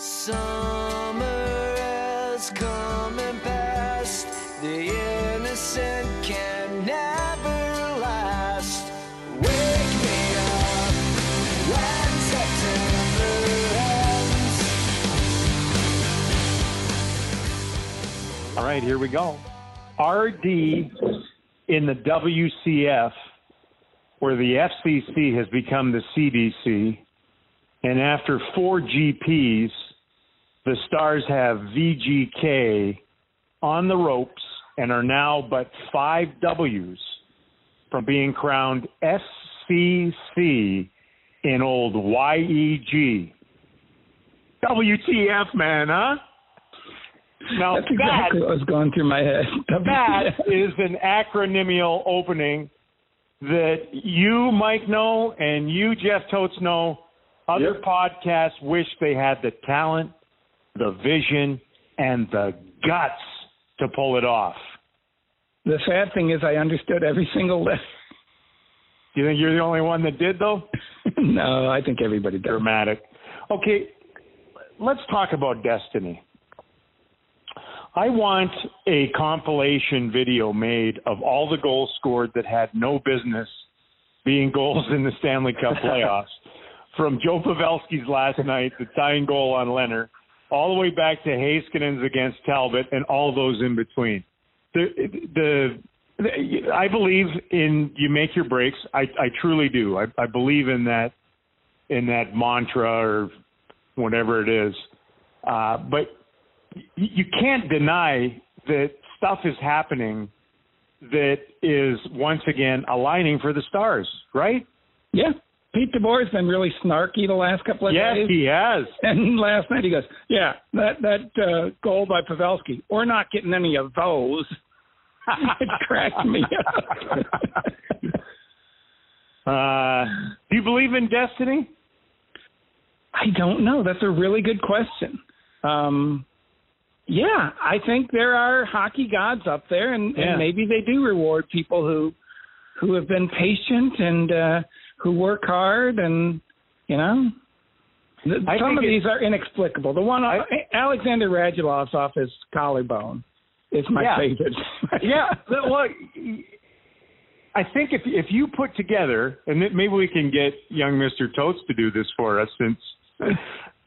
Summer has come and passed. The innocent can never last. Wake me up when September ends. All right, here we go. RD in the WCF, where the FCC has become the CDC, and after four GPs, the Stars have VGK on the ropes and are now but five W's from being crowned SCC in old YEG. WTF, man, huh? Now That's exactly that, what was going through my head. that is an acronymial opening that you, Mike, know, and you, Jeff Totes, know. Other Yep. podcasts wish they had the talent, the vision, and the guts to pull it off. the sad thing is, I understood every single list. Do you think you're the only one that did, though? no, I think everybody does. dramatic. Okay, let's talk about Destiny. I want a compilation video made of all the goals scored that had no business being goals in the Stanley Cup playoffs. From Joe Pavelski's last night, the tying goal on Leonard, all the way back to Heiskanen's against Talbot, and all those in between. The, the, the I believe in you make your breaks. I, I truly do. I, I believe in that in that mantra or whatever it is. Uh, but you can't deny that stuff is happening that is once again aligning for the stars, right? Yeah. Pete DeBoer's been really snarky the last couple of yes, days. he has. And last night he goes, "Yeah, that that uh, goal by Pavelski. We're not getting any of those." it cracked me up. Uh, do you believe in destiny? I don't know. That's a really good question. Um, yeah, I think there are hockey gods up there, and, Yeah. and maybe they do reward people who who have been patient and uh, who work hard, and you know, th- I some of it- these are inexplicable. The one I- Alexander Radulov's off his collarbone is my Yeah. favorite. yeah. the- Well, I think if if you put together, and maybe we can get young Mister Totes to do this for us, since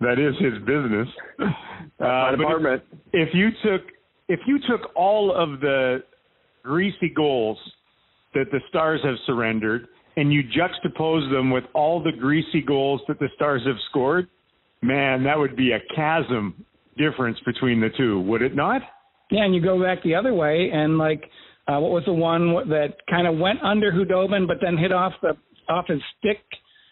that is his business. my Uh, but if- department. if you took if you took all of the greasy goals that the Stars have surrendered and you juxtapose them with all the greasy goals that the Stars have scored, man, that would be a chasm difference between the two, would it not? Yeah, and you go back the other way, and like, uh, what was the one that kind of went under Khudobin, but then hit off the off his stick,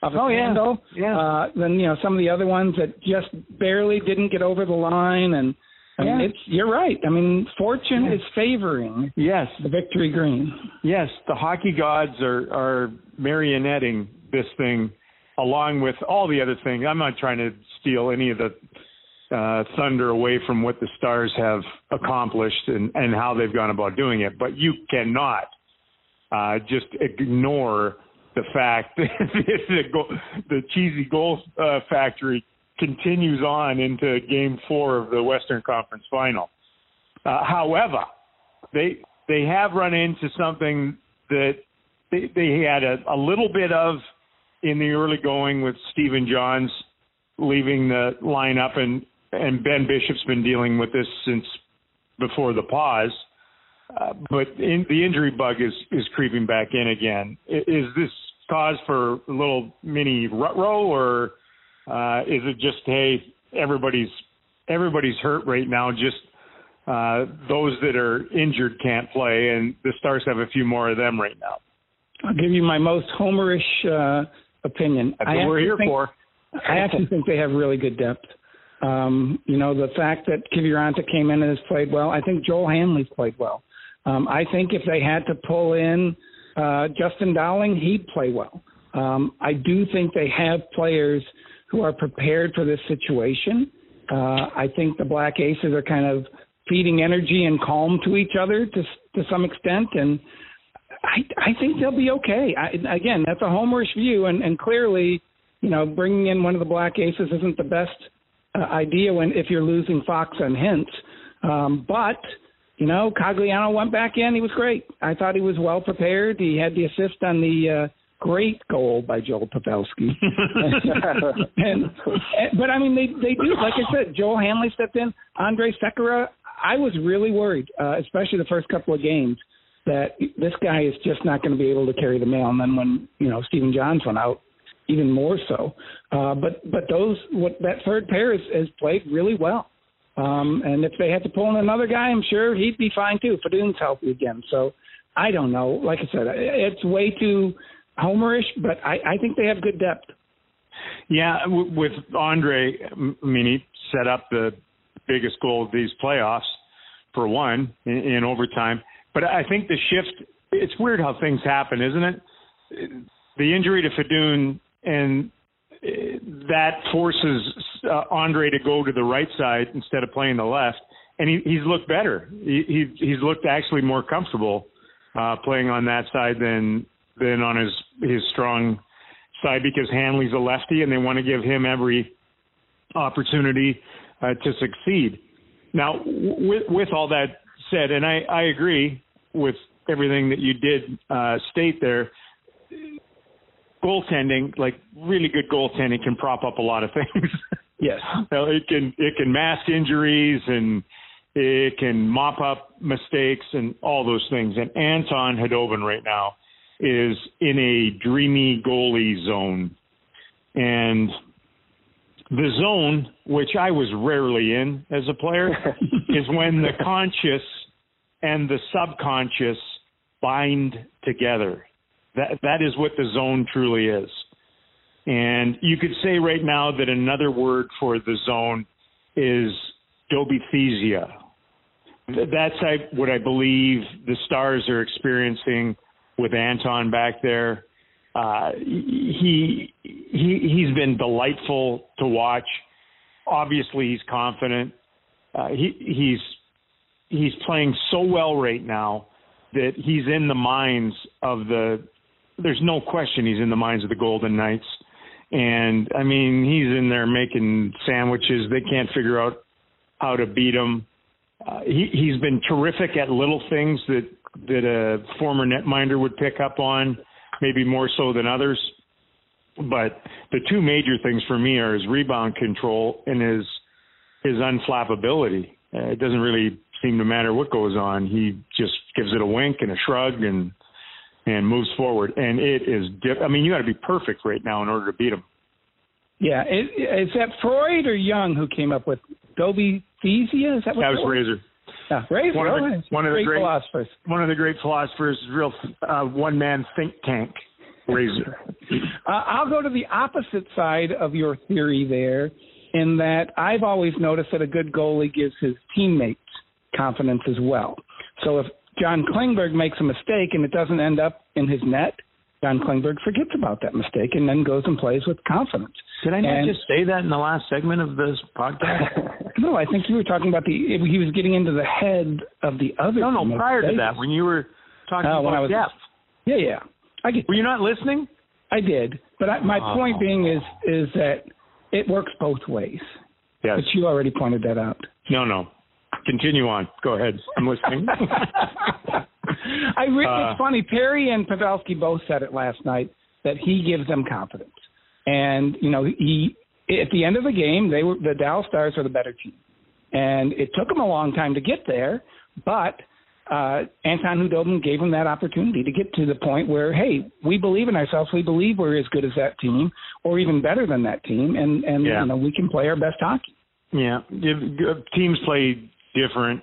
off his Oh, yeah. Yeah. Uh, then you know some of the other ones that just barely didn't get over the line, and I mean, Yeah. it's you're right. I mean, fortune is favoring Yes. the victory green. Yes, the hockey gods are are marionetting this thing along with all the other things. I'm not trying to steal any of the uh, thunder away from what the Stars have accomplished and, and how they've gone about doing it, but you cannot uh, just ignore the fact that the, the cheesy goal uh, factory continues on into Game Four of the Western Conference Final. Uh, however, they they have run into something that they, they had a, a little bit of in the early going with Stephen Johns leaving the lineup, and and Ben Bishop's been dealing with this since before the pause. Uh, but in, the injury bug is is creeping back in again. I- Is this cause for a little mini rut row, or uh, is it just hey everybody's everybody's hurt right now? Just uh, those that are injured can't play, and the Stars have a few more of them right now. I'll give you my most homerish uh, opinion. That's what we're here think- for. I actually think they have really good depth. Um, you know, the fact that Kiviranta came in and has played well, I think Joel Hanley's played well. Um, I think if they had to pull in uh, Justin Dowling, he'd play well. Um, I do think they have players who are prepared for this situation. Uh, I think the Black Aces are kind of feeding energy and calm to each other to to some extent, and I I think they'll be okay. I, again, that's a homerish view, and, and clearly, you know, bringing in one of the Black Aces isn't the best uh, idea when if you're losing Fox and Hintz. Um, but you know, Caamano went back in. He was great. I thought he was well prepared. He had the assist on the uh, great goal by Joel Pavelski. and, and but I mean, they they do like I said. Joel Hanley stepped in. Andre Sekera. I was really worried, uh, especially the first couple of games, that this guy is just not going to be able to carry the mail. And then when you know Stephen Johns went out, even more so. Uh, but but those what that third pair has, has played really well. Um, and if they had to pull in another guy, I'm sure he'd be fine too. Fedun's healthy again, so I don't know. Like I said, it's way too homerish, but I, I think they have good depth. Yeah, with Andre, I mean, he set up the biggest goal of these playoffs for one in, in overtime. But I think the shift. It's weird how things happen, isn't it? The injury to Fedun and that forces uh, Andre to go to the right side instead of playing the left, and he, he's looked better. He, he he's looked actually more comfortable uh, playing on that side than than on his his strong side because Hanley's a lefty, and they want to give him every opportunity uh, to succeed. Now, with with all that said, and I I agree with everything that you did uh, state there goaltending, like really good goaltending, can prop up a lot of things. yes, it can it can mask injuries and it can mop up mistakes and all those things. And Anton Khudobin right now is in a dreamy goalie zone, and the zone, which I was rarely in as a player, is when the conscious and the subconscious bind together that that is what the zone truly is. And you could say right now that another word for the zone is dobythesia. That's what I believe the Stars are experiencing with Anton back there. Uh, he he he's been delightful to watch. Obviously, he's confident. Uh, he he's he's playing so well right now that he's in the minds of the there's no question he's in the minds of the Golden Knights. And I mean, he's in there making sandwiches. They can't figure out how to beat him. Uh, he, he's been terrific at little things that that a former netminder would pick up on, maybe more so than others. But the two major things for me are his rebound control and his his unflappability. Uh, it doesn't really seem to matter what goes on. He just gives it a wink and a shrug and and moves forward. And it is, I mean, you got to be perfect right now in order to beat him. Yeah, is, is that Freud or Jung who came up with Dobythesia? Is that what that was Razor? Yeah, Razor. One of the, one of the great philosophers. One of the great philosophers, real uh, one man think tank. Razor. uh, I'll go to the opposite side of your theory there, in that I've always noticed that a good goalie gives his teammates confidence as well. So if John Klingberg makes a mistake and it doesn't end up in his net, John Klingberg forgets about that mistake and then goes and plays with confidence. Did I not and, just say that in the last segment of this podcast? no, I think you were talking about the he was getting into the head of the other. No, no, prior to that, when you were talking uh, about was, depth. Yeah, yeah. I get. Were you not listening? I did, but I, my oh. point being is is that it works both ways. Yes. But you already pointed that out. No, no. Continue on. Go ahead. I'm listening. I re- uh, it's funny. Perry and Pavelski both said it last night that he gives them confidence, and you know he at the end of the game they were the Dallas Stars are the better team, and it took them a long time to get there, but uh, Anton Khudobin gave them that opportunity to get to the point where, hey, we believe in ourselves. We believe we're as good as that team, or even better than that team, and and yeah. you know we can play our best hockey. Yeah, teams play different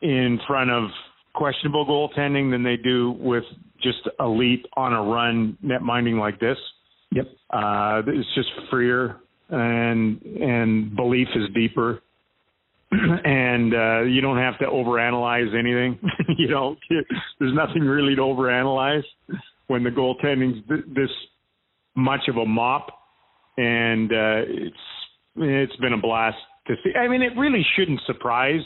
in front of questionable goaltending than they do with just elite on a run net minding like this. Yep. Uh, it's just freer and and belief is deeper. and uh, you don't have to overanalyze anything. you know, there's nothing really to overanalyze when the goaltending's this much of a mop, and uh, it's it's been a blast to see. I mean, it really shouldn't surprise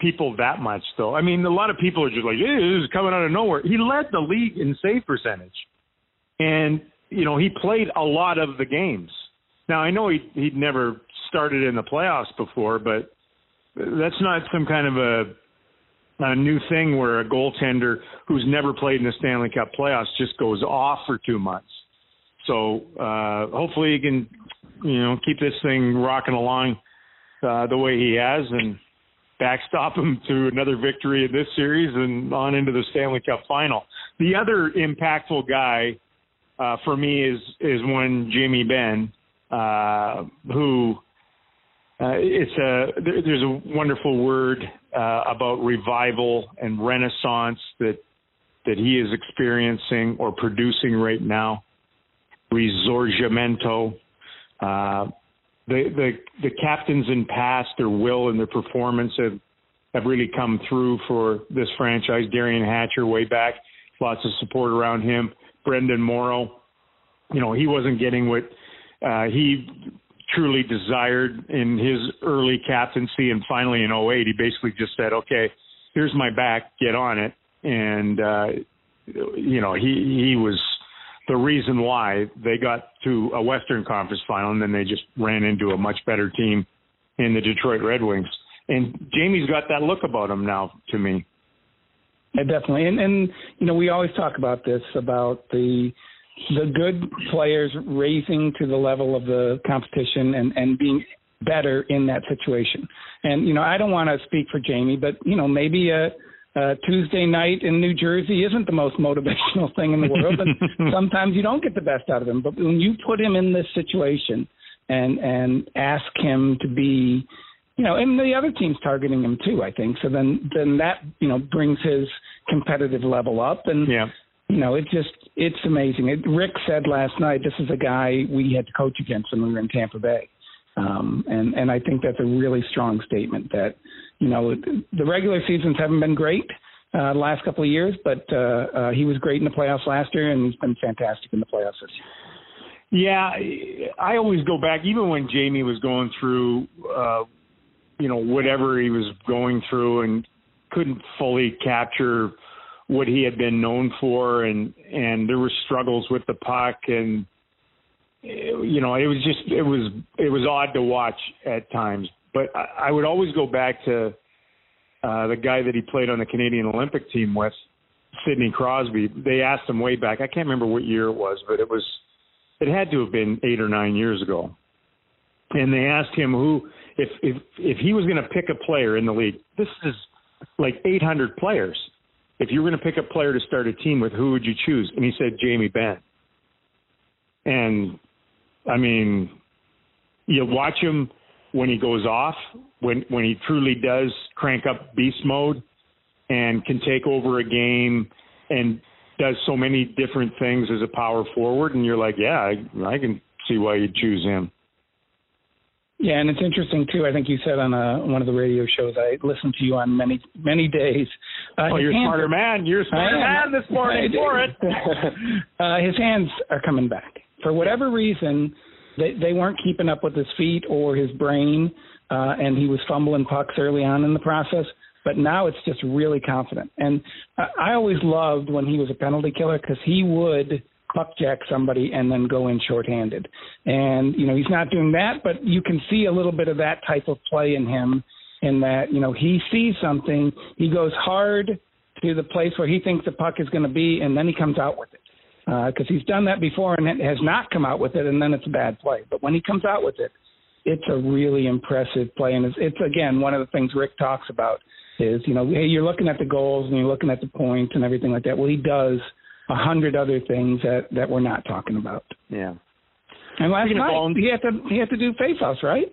people that much, though. I mean, a lot of people are just like, "This is coming out of nowhere." He led the league in save percentage, and you know he played a lot of the games. Now I know he he'd never started in the playoffs before, but that's not some kind of a a new thing where a goaltender who's never played in the Stanley Cup playoffs just goes off for two months. So uh, hopefully he can, you know, keep this thing rocking along uh, the way he has and backstop him to another victory in this series and on into the Stanley Cup final. The other impactful guy uh, for me is is one Jamie Benn, uh, who uh, it's a there, there's a wonderful word uh, about revival and renaissance that that he is experiencing or producing right now. Risorgimento. The the the captains in past, their will and their performance have have really come through for this franchise. Derian Hatcher way back, lots of support around him. Brenden Morrow, you know, he wasn't getting what uh, he truly desired in his early captaincy, and finally in 08, he basically just said, "Okay, here's my back, get on it," and uh, you know, he he was the reason why they got to a Western Conference final, and then they just ran into a much better team in the Detroit Red Wings. And Jamie's got that look about him now to me. Yeah, definitely. And and you know, we always talk about this about the the good players raising to the level of the competition and and being better in that situation. And you know, I don't want to speak for Jamie, but you know, maybe a uh, Tuesday night in New Jersey isn't the most motivational thing in the world, and sometimes you don't get the best out of him. But when you put him in this situation and and ask him to be, you know, and the other team's targeting him too, I think. So then then that you know brings his competitive level up, and yeah. you know, it just it's amazing. It, Rick said last night, this is a guy we had to coach against when we were in Tampa Bay. Um, and and I think that's a really strong statement that you know the regular seasons haven't been great uh, the last couple of years, but uh, uh, he was great in the playoffs last year, and he's been fantastic in the playoffs this year. Yeah, I always go back, even when Jamie was going through, uh, you know, whatever he was going through, and couldn't fully capture what he had been known for, and and there were struggles with the puck, and you know, it was just it was it was odd to watch at times. But I, I would always go back to uh, the guy that he played on the Canadian Olympic team with, Sidney Crosby. They asked him way back. I can't remember what year it was, but it was it had to have been eight or nine years ago. And they asked him who, if if if he was going to pick a player in the league. This is like 800 players. If you were going to pick a player to start a team with, who would you choose? And he said Jamie Benn. And I mean, you watch him when he goes off, when when he truly does crank up beast mode and can take over a game and does so many different things as a power forward and you're like, yeah, I, I can see why you'd choose him. Yeah, and it's interesting too. I think you said on a, one of the radio shows I listened to you on many many days. Uh, oh, you're a smarter man. You're a smarter man this morning for it. uh, his hands are coming back for whatever reason, they they weren't keeping up with his feet or his brain, uh, and he was fumbling pucks early on in the process. But now it's just really confident. And I, always loved when he was a penalty killer because he would puck jack somebody and then go in shorthanded. And you know he's not doing that, but you can see a little bit of that type of play in him. In that you know he sees something, he goes hard to the place where he thinks the puck is going to be, and then he comes out with it because uh, he's done that before and it has not come out with it, and then it's a bad play. But when he comes out with it, it's a really impressive play, and it's, it's again one of the things Rick talks about is you know hey you're looking at the goals and you're looking at the points and everything like that. Well, he does a hundred other things that that we're not talking about. Yeah. And last night he had to he had to do faceoffs, right?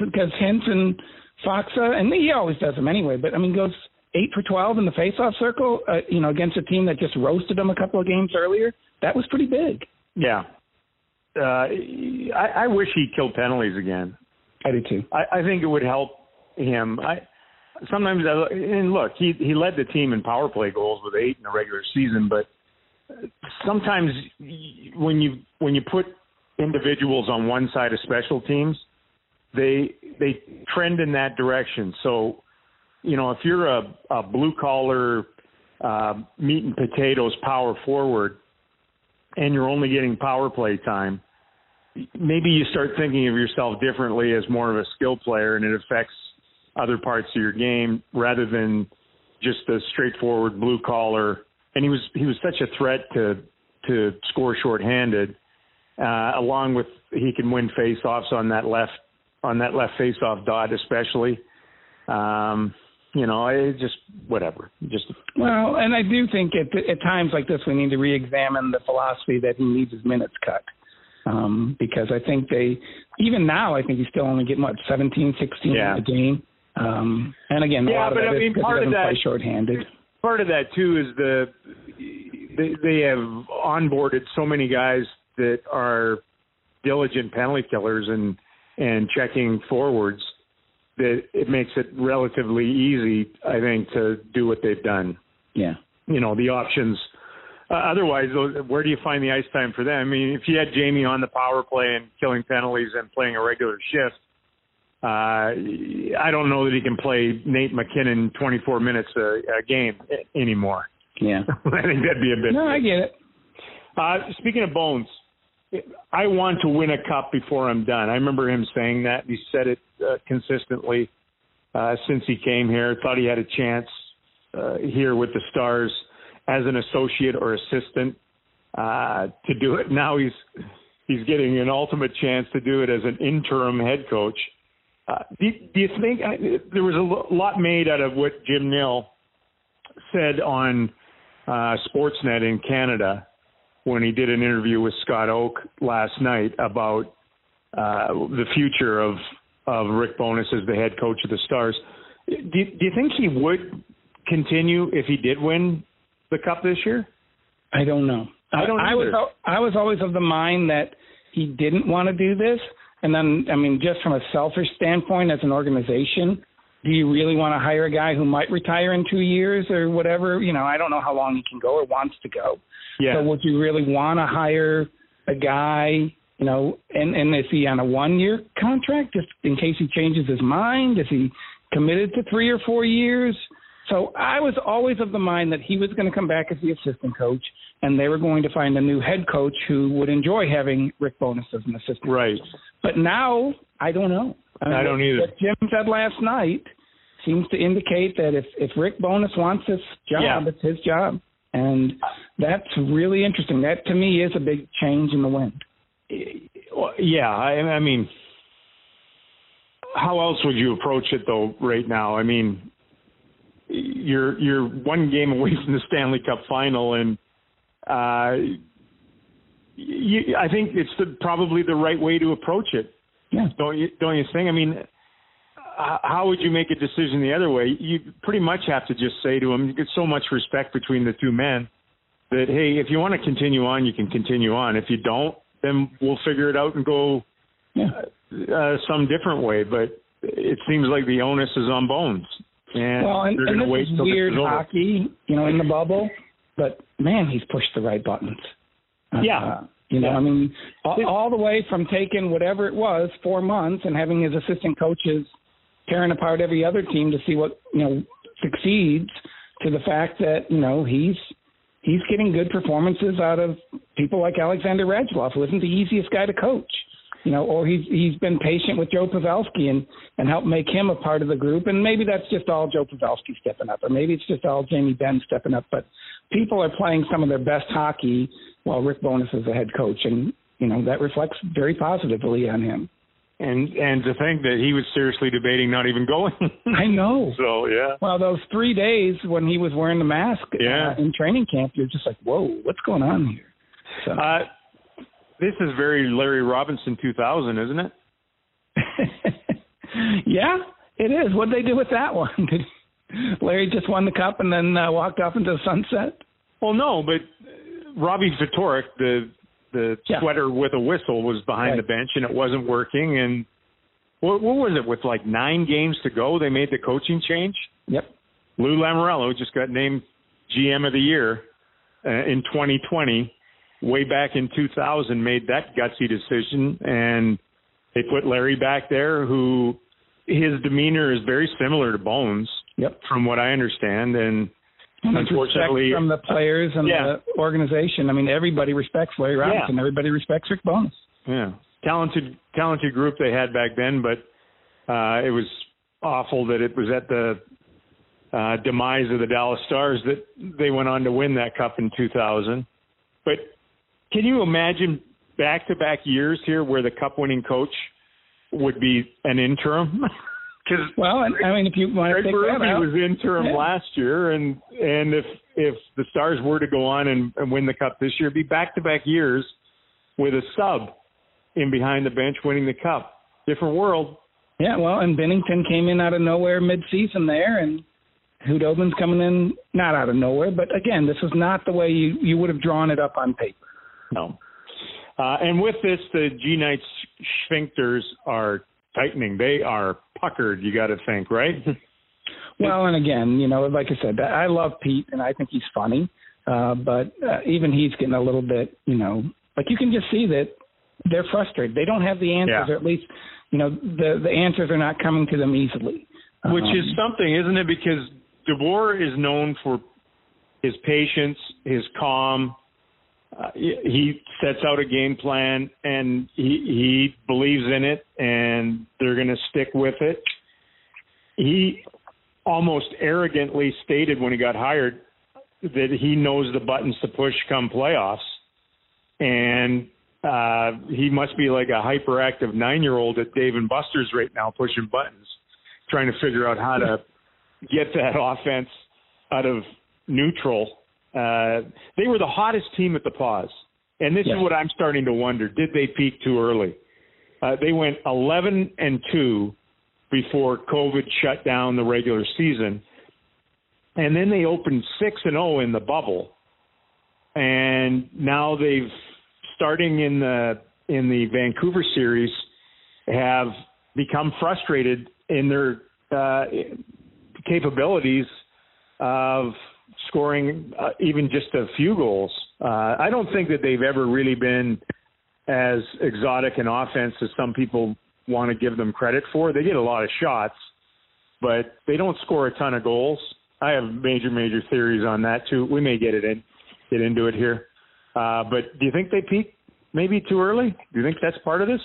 Because and Faksa, and he always does them anyway. But I mean, goes eight for 12 in the faceoff circle, uh, you know, against a team that just roasted them a couple of games earlier, that was pretty big. Yeah. Uh, I, I wish he killed penalties again. I do too. I, I think it would help him. I sometimes, I, and look, he he led the team in power play goals with eight in the regular season, but sometimes when you when you put individuals on one side of special teams, they they trend in that direction. So you know, if you're a, a blue collar uh, meat and potatoes power forward, and you're only getting power play time, maybe you start thinking of yourself differently as more of a skill player, and it affects other parts of your game rather than just a straightforward blue collar. And he was he was such a threat to to score shorthanded, uh, along with he can win faceoffs on that left on that left faceoff dot especially. Um, you know, I just whatever. Just well, and I do think at at times like this we need to re-examine the philosophy that he needs his minutes cut. Um, because I think they even now I think he's still only getting what 17, 16 yeah. a game. Um, and again, yeah, a lot but of that I mean, is part of of that shorthanded. Part of that too is the they, they have onboarded so many guys that are diligent penalty killers and and checking forwards that it makes it relatively easy, I think, to do what they've done. Yeah. You know, the options. Uh, otherwise, where do you find the ice time for them? I mean, if you had Jamie on the power play and killing penalties and playing a regular shift, uh, I don't know that he can play Nate MacKinnon 24 minutes a, a game anymore. Yeah. I think that'd be a bit. No, I get it. Uh, speaking of Bones, I want to win a cup before I'm done. I remember him saying that. He said it uh, consistently uh, since he came here. Thought he had a chance uh, here with the Stars as an associate or assistant uh, to do it. Now he's he's getting an ultimate chance to do it as an interim head coach. Uh, do, do you think I, there was a lot made out of what Jim Nill said on uh, Sportsnet in Canada? When he did an interview with Scott Oake last night about uh, the future of of Rick Bowness as the head coach of the Stars. Do you, do you think he would continue if he did win the cup this year? I don't know. I don't. I, I was I was always of the mind that he didn't want to do this, and then I mean, just from a selfish standpoint, as an organization, do you really want to hire a guy who might retire in two years or whatever? You know, I don't know how long he can go or wants to go. Yeah. So would you really want to hire a guy, you know, and, and is he on a one year contract just in case he changes his mind? Is he committed to three or four years? So I was always of the mind that he was going to come back as the assistant coach and they were going to find a new head coach who would enjoy having Rick Bowness as an assistant. Right. But now I don't know. I, mean, I don't either. What Jim said last night seems to indicate that if if Rick Bowness wants this job, yeah. it's his job. And that's really interesting. That to me is a big change in the wind. Yeah, I, I mean, how else would you approach it though? Right now, I mean, you're you're one game away from the Stanley Cup final, and uh, you, I think it's the, probably the right way to approach it. Yeah. Don't you? Don't you think? I mean, how would you make a decision the other way? You pretty much have to just say to him, you get so much respect between the two men that hey, if you want to continue on, you can continue on. If you don't, then we'll figure it out and go yeah. uh, some different way. But it seems like the onus is on Bones, and well, and, and this wait is till weird this is hockey, you know, in the bubble. But man, he's pushed the right buttons. Yeah. Uh, you know, Yeah. I mean, all, all the way from taking whatever it was, four months, and having his assistant coaches tearing apart every other team to see what you know succeeds, to the fact that you know he's he's getting good performances out of people like Alexander Radulov, who isn't the easiest guy to coach. You know, or he's he's been patient with Joe Pavelski and and helped make him a part of the group. And maybe that's just all Joe Pavelski stepping up, or maybe it's just all Jamie Benn stepping up. But people are playing some of their best hockey while Rick Bowness is the head coach, and you know that reflects very positively on him. And and to think that he was seriously debating not even going. I know. so yeah. Well, those three days when he was wearing the mask Yeah. uh, in training camp, you're just like, whoa, what's going on here? So. Uh, this is very Larry Robinson 2000, isn't it? yeah, it is. What did they do with that one? Did Larry just won the cup and then uh, walked off into the sunset? Well, no, but uh, Robbie Ftorek, the the Yeah. sweater with a whistle, was behind Right. the bench and it wasn't working. And what, what was it? With like nine games to go, they made the coaching change. Yep. Lou Lamoriello just got named GM of the year uh, in 2020. Way back in 2000, made that gutsy decision, and they put Larry back there, who his demeanor is very similar to Bones, Yep. from what I understand. And Unfortunately- respect from the players and Yeah. the organization. I mean, everybody respects Larry Robinson. And everybody respects Rick Bowness. yeah, talented talented group they had back then, but uh, it was awful that it was at the uh, demise of the Dallas Stars that they went on to win that cup in 2000. But can you imagine back-to-back years here where the cup-winning coach would be an interim? Because well, I mean, if you want to take that out, was interim yeah. last year, and and if if the Stars were to go on and, and win the cup this year, it'd be back-to-back years with a sub in behind the bench winning the cup. Different world. Yeah, well, and Binnington came in out of nowhere mid-season there, and Khudobin's coming in not out of nowhere, but again, this is not the way you you would have drawn it up on paper. No. Uh, and with this, the G Knights sphincters are tightening. They are puckered. You got to think, right? well, and again, you know, like I said, I love Pete, and I think he's funny. Uh, but uh, even he's getting a little bit, you know, like you can just see that they're frustrated. They don't have the answers, yeah. or at least, you know, the the answers are not coming to them easily. Which um, is something, isn't it? Because DeBoer is known for his patience, his calm. Uh, he sets out a game plan and he he believes in it, and they're going to stick with it. He almost arrogantly stated when he got hired that he knows the buttons to push come playoffs, and uh, he must be like a hyperactive nine year old at Dave and Buster's right now, pushing buttons, trying to figure out how to get that offense out of neutral. Uh, they were the hottest team at the pause. And this yes. is what I'm starting to wonder. Did they peak too early? Uh, they went 11 and 2 before COVID shut down the regular season. And then they opened 6 and 0 in the bubble. And now they've starting in the in the Vancouver series have become frustrated in their uh, capabilities of scoring uh, even just a few goals. Uh, I don't think that they've ever really been as exotic an offense as some people want to give them credit for. They get a lot of shots, but they don't score a ton of goals. I have major, major theories on that too. We may get it in, get into it here. Uh, but do you think they peaked maybe too early? Do you think that's part of this?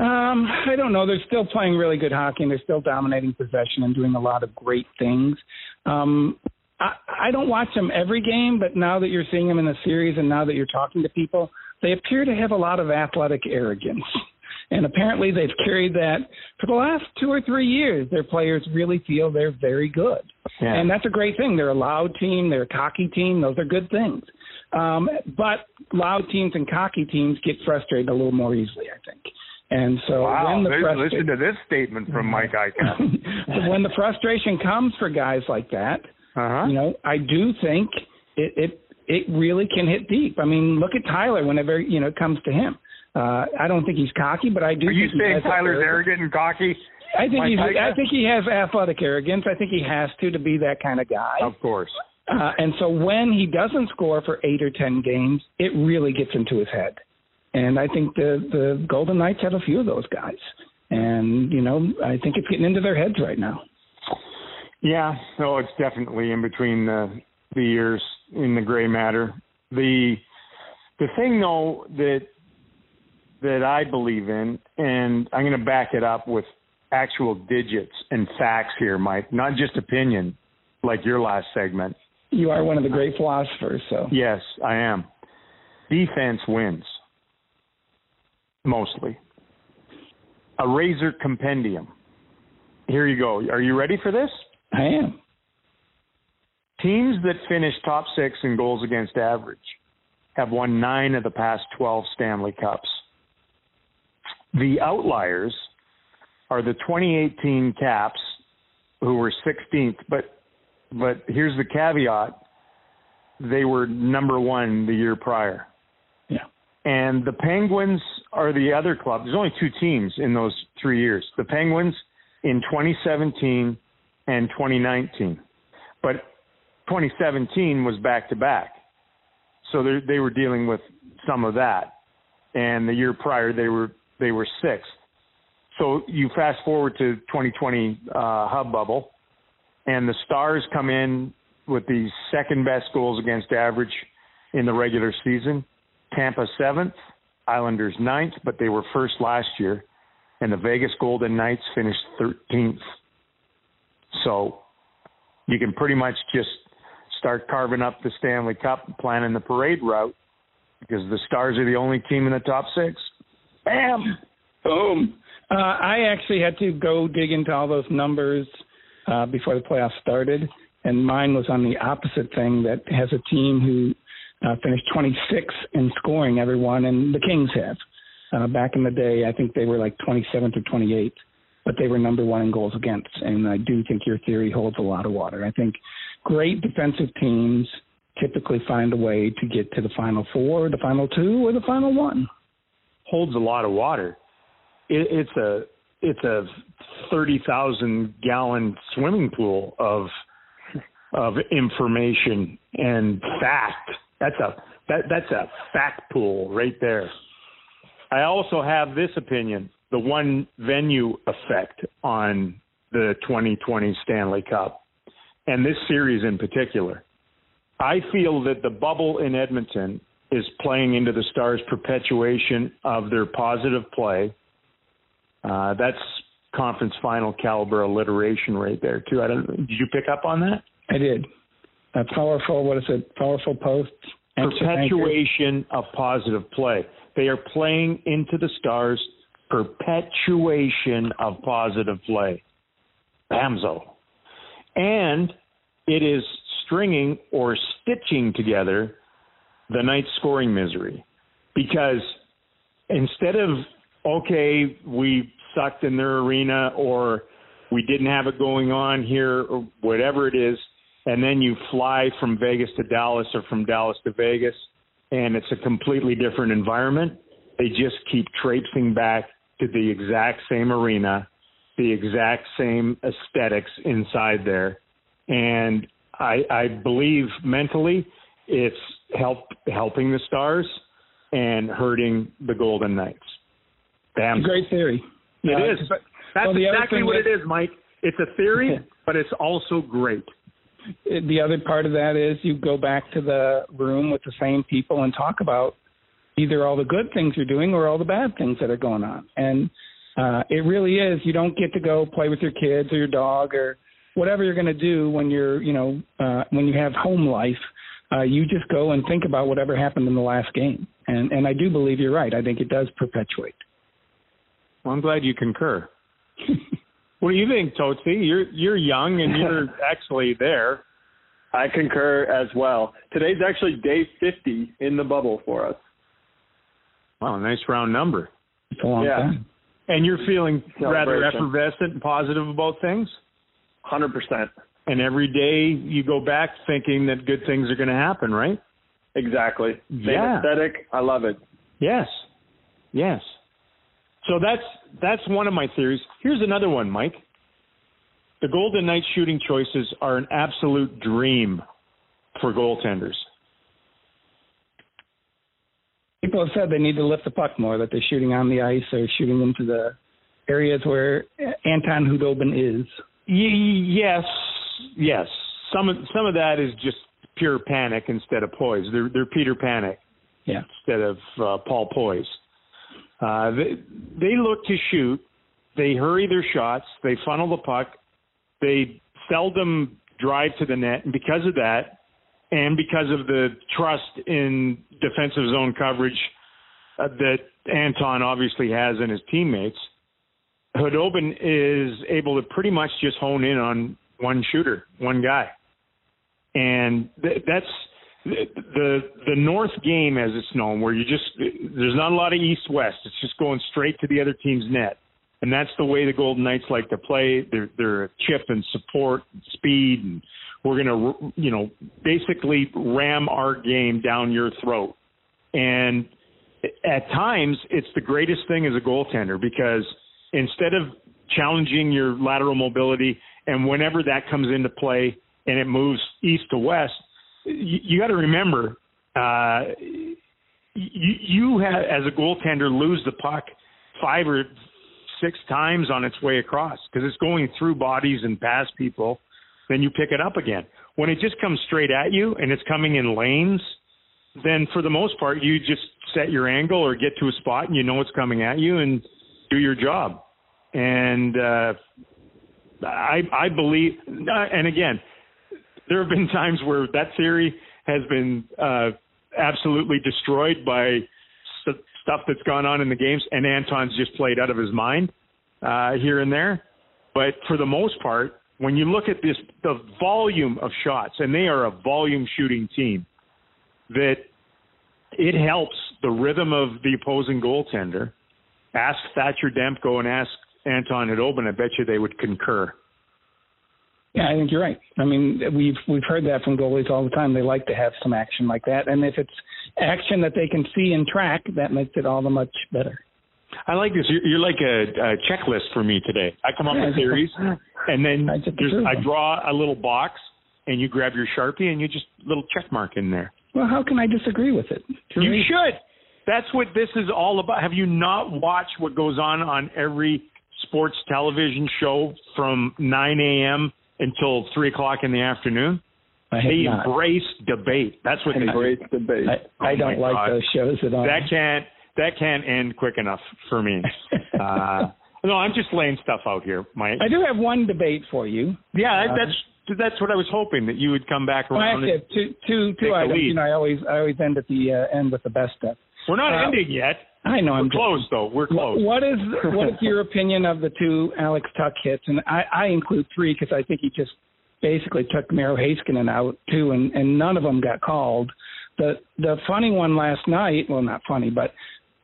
Um, I don't know. They're still playing really good hockey and they're still dominating possession and doing a lot of great things. Um, I, I don't watch them every game, but now that you're seeing them in the series and now that you're talking to people, they appear to have a lot of athletic arrogance. And apparently they've carried that for the last two or three years. Their players really feel they're very good. Yeah. And that's a great thing. They're a loud team, they're a cocky team. Those are good things. Um, but loud teams and cocky teams get frustrated a little more easily, I think. And so wow, when the frustra- listen to this statement from Mike so when the frustration comes for guys like that, uh-huh. you know, I do think it, it it really can hit deep. I mean, look at Tyler whenever you know it comes to him. Uh, I don't think he's cocky, but I do. Are you saying Tyler's arrogant and cocky? I think he's. I think he has athletic arrogance. I think he has to to be that kind of guy. Of course. Uh, and so when he doesn't score for eight or ten games, it really gets into his head. And I think the the Golden Knights have a few of those guys. And you know, I think it's getting into their heads right now. Yeah, no, it's definitely in between the the years in the gray matter. The the thing though that that I believe in, and I'm going to back it up with actual digits and facts here, Mike, not just opinion, like your last segment. You are one of the great philosophers, so. Yes, I am. Defense wins mostly. A razor compendium. Here you go. Are you ready for this? I am. Teams that finish top six in goals against average have won nine of the past 12 Stanley Cups. The outliers are the 2018 Caps, who were 16th, but but here's the caveat: they were number one the year prior. Yeah. And the Penguins are the other club. There's only two teams in those three years. The Penguins in 2017 and 2019. But 2017 was back to back. So they were dealing with some of that. And the year prior they were they were sixth. So you fast forward to 2020 uh, hub bubble, and the Stars come in with the second best goals against average in the regular season. Tampa seventh, Islanders ninth, but they were first last year, and the Vegas Golden Knights finished 13th. So you can pretty much just start carving up the Stanley Cup and planning the parade route because the Stars are the only team in the top six. Bam! Boom. Uh, I actually had to go dig into all those numbers uh, before the playoffs started, and mine was on the opposite thing that has a team who uh, finished 26 in scoring everyone, and the Kings have. Uh, back in the day, I think they were like 27th or 28th, but they were number one in goals against. And I do think your theory holds a lot of water. I think great defensive teams typically find a way to get to the final four, the final two, or the final one. Holds a lot of water. It, it's a it's a thirty thousand gallon swimming pool of of information and fact. That's a that that's a fact pool right there. I also have this opinion: the one venue effect on the 2020 Stanley Cup, and this series in particular. I feel that the bubble in Edmonton is playing into the Stars' perpetuation of their positive play. Uh, that's conference final caliber alliteration right there too. I don't. Did you pick up on that? I did. A powerful. What is it? Powerful post. Perpetuation of positive play. They are playing into the Stars' perpetuation of positive play. Bamzo. And it is stringing or stitching together the night scoring misery. Because instead of, okay, we sucked in their arena or we didn't have it going on here or whatever it is, and then you fly from Vegas to Dallas or from Dallas to Vegas and it's a completely different environment, they just keep traipsing back to the exact same arena, the exact same aesthetics inside there. And I, I believe mentally it's help helping the stars and hurting the Golden Knights. Damn. Great theory. It uh, is. That's well, exactly what it is, Mike. It's a theory, but it's also great. The other part of that is you go back to the room with the same people and talk about either all the good things you're doing or all the bad things that are going on. And uh, it really is. You don't get to go play with your kids or your dog or whatever you're going to do when you're, you know, uh, when you have home life, uh, you just go and think about whatever happened in the last game. And and I do believe you're right. I think it does perpetuate. Well, I'm glad you concur. what do you think, Tootsie? You're you're young and you're actually there. I concur as well. Today's actually day 50 in the bubble for us. Wow, a nice round number. yeah. Time. And you're feeling rather effervescent and positive about things? Hundred percent. And every day you go back thinking that good things are going to happen, right? Exactly. Same yeah. aesthetic. I love it. Yes. Yes. So that's that's one of my theories. Here's another one, Mike. The Golden Knights shooting choices are an absolute dream for goaltenders. People have said they need to lift the puck more, that they're shooting on the ice or shooting into the areas where Anton Khudobin is. Yes, yes. Some of some of that is just pure panic instead of poise. They're they're Peter Panic, yeah, instead of uh, Paul Poise. Uh, they they look to shoot. They hurry their shots. They funnel the puck. They seldom drive to the net, and because of that, and because of the trust in defensive zone coverage uh, that Anton obviously has in his teammates, Khudobin is able to pretty much just hone in on one shooter, one guy, and th- that's the the North game, as it's known, where you just there's not a lot of east west. It's just going straight to the other team's net, and that's the way the Golden Knights like to play. They're they're a chip and support, and speed, and we're gonna you know basically ram our game down your throat. And at times, it's the greatest thing as a goaltender because instead of challenging your lateral mobility, and whenever that comes into play and it moves east to west, you, you got to remember uh, you, you have, as a goaltender lose the puck five or six times on its way across because it's going through bodies and past people. Then you pick it up again. When it just comes straight at you and it's coming in lanes, then for the most part, you just set your angle or get to a spot and you know what's coming at you and do your job. And uh, I, I believe, uh, and again, there have been times where that theory has been uh, absolutely destroyed by st- stuff that's gone on in the games, and Anton's just played out of his mind uh, here and there. But for the most part, when you look at this, the volume of shots, and they are a volume shooting team, that it helps the rhythm of the opposing goaltender. Ask Thatcher Demko and ask Anton Khudobin. I bet you they would concur. Yeah, I think you're right. I mean, we've we've heard that from goalies all the time. They like to have some action like that, and if it's action that they can see and track, that makes it all the much better. I like this. You're, you're like a, a checklist for me today. I come up with theories, and then I just I draw a little box, and you grab your sharpie, and you just little check mark in there. Well, how can I disagree with it? You should. That's what this is all about. Have you not watched what goes on on every sports television show from 9 a.m. until 3 o'clock in the afternoon? They not. embrace debate. That's what they do. Embrace debate. I, I Oh don't like God. those shows at all. That can't that can't end quick enough for me. Uh, no, I'm just laying stuff out here, Mike. I do have one debate for you. Yeah, Uh, that's that's what I was hoping that you would come back around. actually, I have two, two, two items. You know, I always, I always end at the uh, end with the best stuff. We're not uh, ending yet. I know We're I'm close though. We're close. What is what is your opinion of the two Alex Tuch hits? And I, I include three because I think he just basically took Miro Heiskanen out too, and, and none of them got called. The the funny one last night, well, not funny, but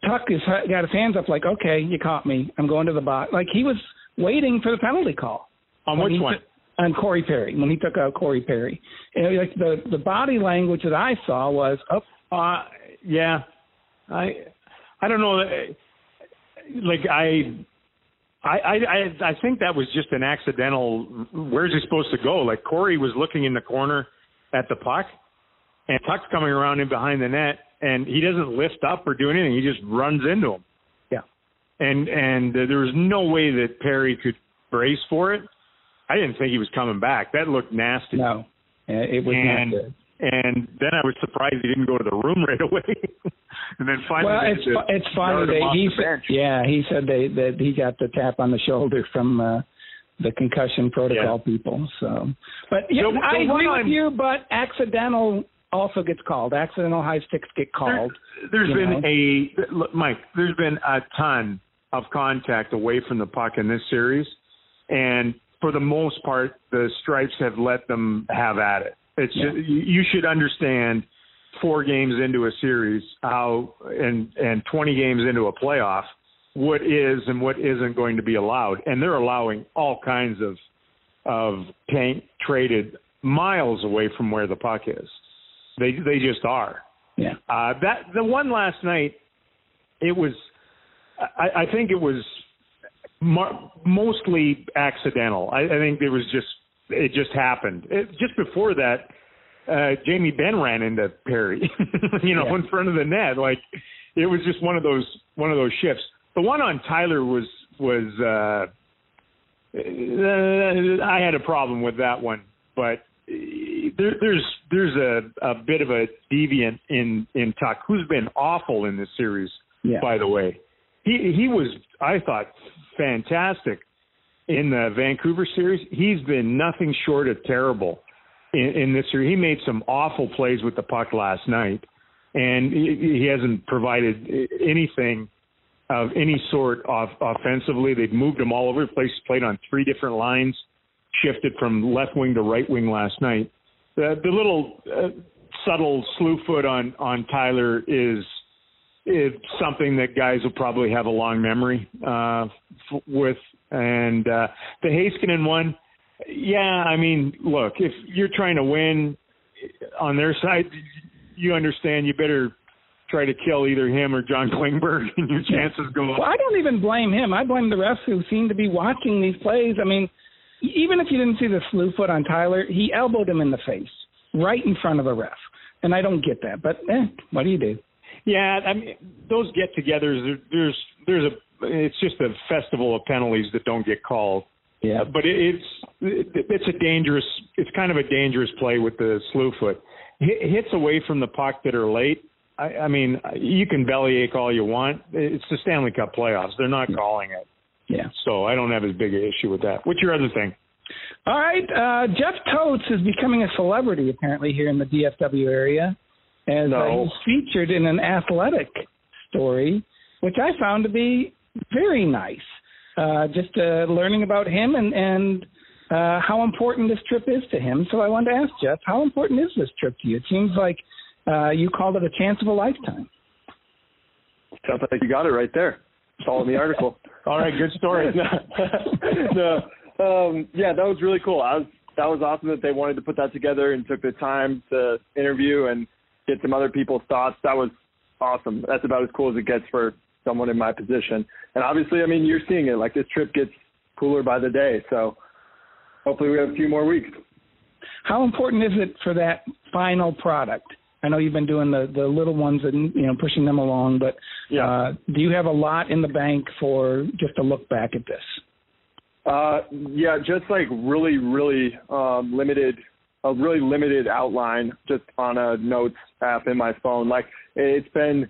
Tuch is got his hands up like, okay, you caught me. I'm going to the box. Like he was waiting for the penalty call. On which one? took- on Corey Perry when he took out Corey Perry. And like the the body language that I saw was, oh, Uh, yeah, I, I don't know. Like I, I, I, I- I think that was just an accidental. Where's he supposed to go? Like Corey was looking in the corner at the puck, and Tuch's coming around in behind the net, and he doesn't lift up or do anything. He just runs into him. Yeah. And and uh, there was no way that Perry could brace for it. I didn't think he was coming back. That looked nasty. no, it was and not good. and then I was surprised he didn't go to the room right away. and then finally, Well, it's fu- it's funny. They, he said, yeah, he said they that he got the tap on the shoulder from uh, the concussion protocol people. So, but yeah, The- the I agree with you. But accidental also gets called. Accidental high sticks get called. There, has been know? a look, Mike. There's been a ton of contact away from the puck in this series, and for the most part, the Stripes have let them have at it. It's Yeah. just, you you should understand four games into a series how and and 20 games into a playoff what is and what isn't going to be allowed and they're allowing all kinds of of tank traded miles away from where the puck is they they just are Yeah. uh, that the one last night, it was. I, I think it was mar- mostly accidental. I, I think it was just it just happened. It, just before that, uh, Jamie Benn ran into Perry, you know, Yeah. in front of the net. Like it was just one of those one of those shifts. The one on Tyler was was. Uh, uh, I had a problem with that one, but there, there's there's a, a bit of a deviant in in Tuch who's been awful in this series. Yeah. By the way, he he was I thought fantastic in the Vancouver series. He's been nothing short of terrible in, in this series. He made some awful plays with the puck last night, and he, he hasn't provided anything of any sort of offensively. They've moved him all over the place. Played on three different lines, shifted from left wing to right wing last night. The, the little uh, subtle slew foot on on Tyler is is something that guys will probably have a long memory uh, f- with. And uh, the Heiskanen one, yeah, I mean, look, if you're trying to win on their side, you understand you better try to kill either him or John Klingberg, and your chances go up. Well, I don't even blame him. I blame the refs who seem to be watching these plays. I mean, even if you didn't see the slew foot on Tyler, he elbowed him in the face right in front of the ref. And I don't get that. But eh, what do you do? Yeah, I mean, those get-togethers. there- There's there's a it's just a festival of penalties that don't get called. Yeah. But it, it's it, it's a dangerous. It's kind of a dangerous play with the slew foot. hits away from the puck that are late. I, I mean, you can bellyache all you want. It's the Stanley Cup playoffs. They're not calling it. Yeah. So I don't have as big an issue with that. What's your other thing? All right. Uh, Jeff Totes is becoming a celebrity apparently here in the DFW area, as uh, he's featured in an athletic story, which I found to be very nice. Uh, just uh, learning about him and and uh, how important this trip is to him. So I wanted to ask Jeff, how important is this trip to you? It seems like uh, you called it a chance of a lifetime. Sounds like you got it right there. It's all in the article. All right, good story. no, um, yeah, that was really cool. I was that was awesome that they wanted to put that together and took the time to interview and get some other people's thoughts. That was awesome. That's about as cool as it gets for someone in my position. And obviously, I mean, you're seeing it. Like this trip gets cooler by the day. So hopefully, we have a few more weeks. How important is it for that final product? I know you've been doing the the little ones and you know pushing them along, but Yeah. uh, do you have a lot in the bank for just to look back at this? Uh, yeah, just like really, really um, limited, a really limited outline just on a notes app in my phone. Like it's been,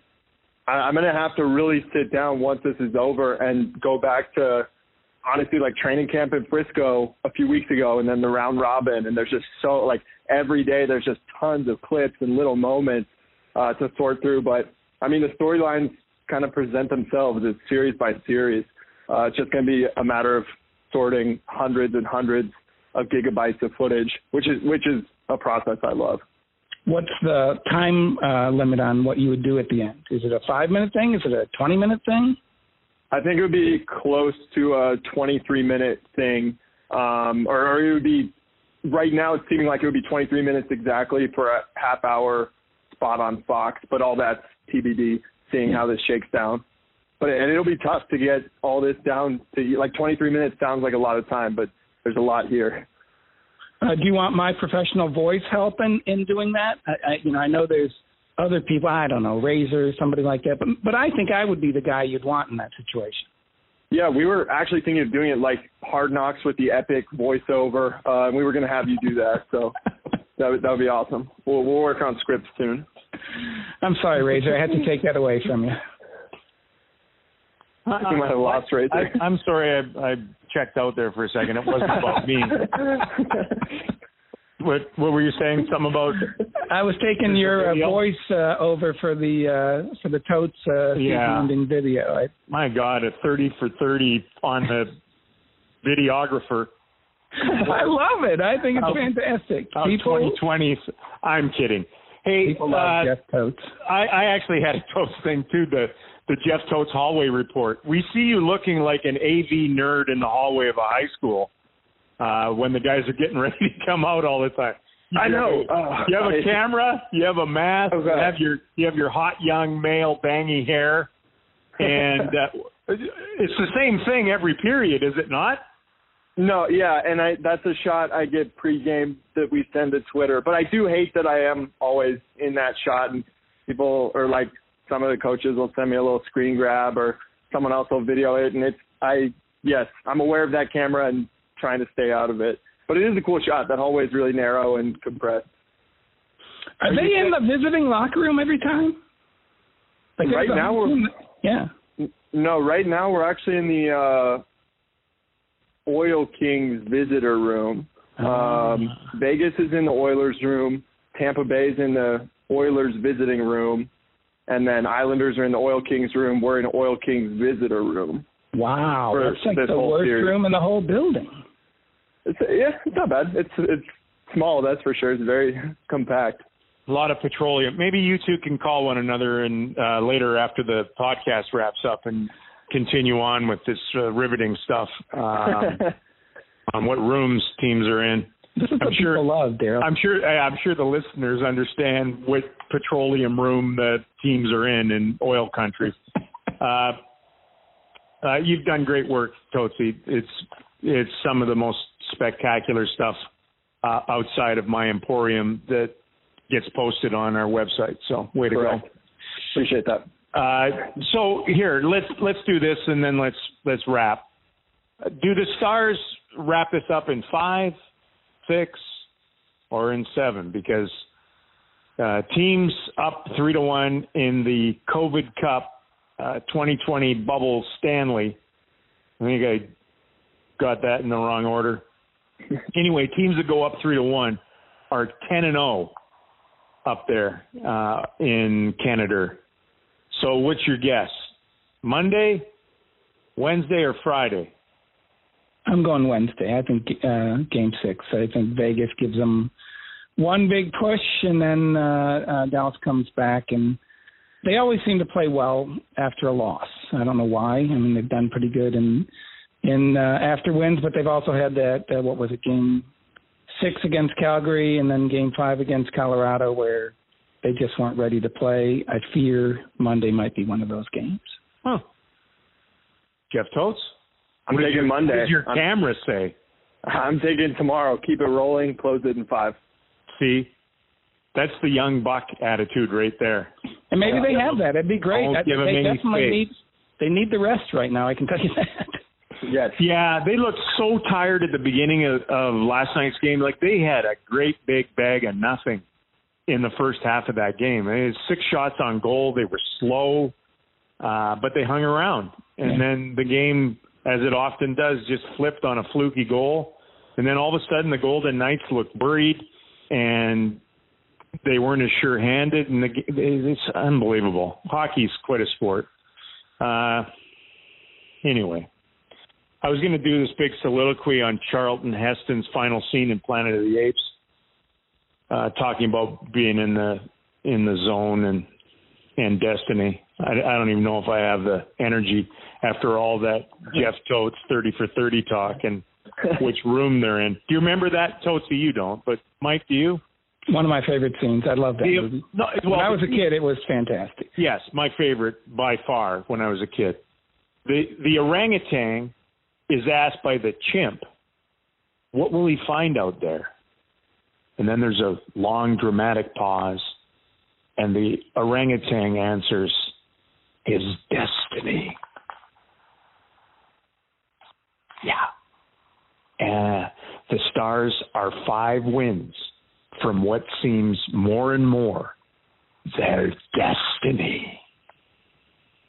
I, I'm gonna have to really sit down once this is over and go back to honestly like training camp in Frisco a few weeks ago, and then the round robin, and there's just so like every day there's just tons of clips and little moments uh, to sort through. But I mean, the storylines kind of present themselves as series by series. Uh, it's just going to be a matter of sorting hundreds and hundreds of gigabytes of footage, which is which is a process I love. What's the time uh, limit on what you would do at the end? Is it a five minute thing? Is it a twenty minute thing? I think it would be close to a 23 minute thing, um, or, or it would be. Right now, it's seeming like it would be 23 minutes exactly for a half hour spot on Fox, but all that's TBD. Seeing how this shakes down, but and it'll be tough to get all this down to like 23 minutes. Sounds like a lot of time, but there's a lot here. Uh, do you want my professional voice help in, in doing that? I, I, you know, I know there's other people. I don't know, Razor, somebody like that. But but I think I would be the guy you'd want in that situation. Yeah, we were actually thinking of doing it like Hard Knocks with the epic voiceover, uh, and we were going to have you do that. So that would, that would be awesome. We'll we'll work on scripts soon. I'm sorry, Razor. I had to take that away from you. I think we might have lost right there. I, I'm sorry, I, I checked out there for a second. It wasn't about me. What What were you saying? Something about? I was taking your uh, voice uh, over for the uh, for the totes uh, Yeah. sounding video. I, My God, a thirty for thirty on the videographer. I love it. I think it's fantastic. People 2020. I'm kidding. Hey, people love uh, Jeff Totes. I, I actually had a Totes thing too. The the Jeff Totes hallway report. We see you looking like an AV nerd in the hallway of a high school uh, when the guys are getting ready to come out all the time. I know. You have a, Oh, you have a camera. You have a mask. Oh, you have your you have your hot young male bangy hair, and uh, it's the same thing every period, is it not? No, yeah, and I that's a shot I get pregame that we send to Twitter. But I do hate that I am always in that shot, and people or like some of the coaches will send me a little screen grab, or someone else will video it, and it's I yes, I'm aware of that camera and trying to stay out of it. But it is a cool shot. That hallway is really narrow and compressed. Are Are they in the visiting locker room every time? Like Right now we're- yeah. No, right now we're actually in the uh Oil Kings visitor room. Um, Vegas is in the Oilers room. Tampa Bay's in the Oilers visiting room, and then Islanders are in the Oil Kings room. We're in the Oil Kings visitor room. Wow, that's like the worst series. room in the whole building. It's yeah, it's not bad. It's it's small, that's for sure. It's very compact. A lot of petroleum. Maybe you two can call one another and uh, later after the podcast wraps up and continue on with this uh, riveting stuff um, on what rooms teams are in. This is I'm what sure- people love, Daryl. I'm sure I'm sure the listeners understand what petroleum room the teams are in in oil country. Uh, uh, you've done great work, Totsi. It's it's some of the most spectacular stuff uh, outside of my emporium that gets posted on our website. So way to Correct. go. Appreciate that. Uh, so here, let's let's do this and then let's let's wrap. Do the Stars wrap this up in five, six, or in seven? Because Uh, teams up three to one in the COVID Cup uh, 2020 Bubble Stanley. I think I got that in the wrong order. Anyway, teams that go up three to one are 10 and 0 up there uh, in Canada. So, what's your guess? Monday, Wednesday, or Friday? I'm going Wednesday. I think uh, Game Six. I think Vegas gives them one big push, and then uh, uh, Dallas comes back, and they always seem to play well after a loss. I don't know why. I mean, they've done pretty good in in uh, after wins, but they've also had that uh, what was it, Game Six against Calgary, and then Game Five against Colorado, where they just weren't ready to play. I fear Monday might be one of those games. Huh. Jeff Totes? I'm what taking your, Monday. What does your I'm, camera say? I'm taking tomorrow. Keep it rolling. Close it in five. See, that's the young buck attitude right there. And maybe they have that. It'd be great. Don't give them they any definitely space. need they need the rest right now. I can tell you that. Yes. Yeah, they looked so tired at the beginning of, of last night's game. Like they had a great big bag of nothing in the first half of that game. They had six shots on goal. They were slow, uh, but they hung around. And Yeah. then the game, as it often does, just flipped on a fluky goal. And then all of a sudden, the Golden Knights looked worried, and they weren't as sure-handed. And the, g- it's unbelievable. Hockey's quite a sport. Uh, anyway, I was going to do this big soliloquy on Charlton Heston's final scene in Planet of the Apes, uh, talking about being in the in the zone and and destiny. I, I don't even know if I have the energy after all that Jeff Totes thirty for thirty talk and which room they're in. Do you remember that, Totesy? You don't, but Mike, do you? One of my favorite scenes. I love that The- movie. no, when I was a kid, it was fantastic. Yes, my favorite by far when I was a kid. The the orangutan is asked by the chimp, "What will he find out there?" And then there's a long dramatic pause, and the orangutan answers, "His destiny." Yeah. The stars are five winds from what seems more and more their destiny.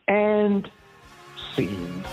And scene.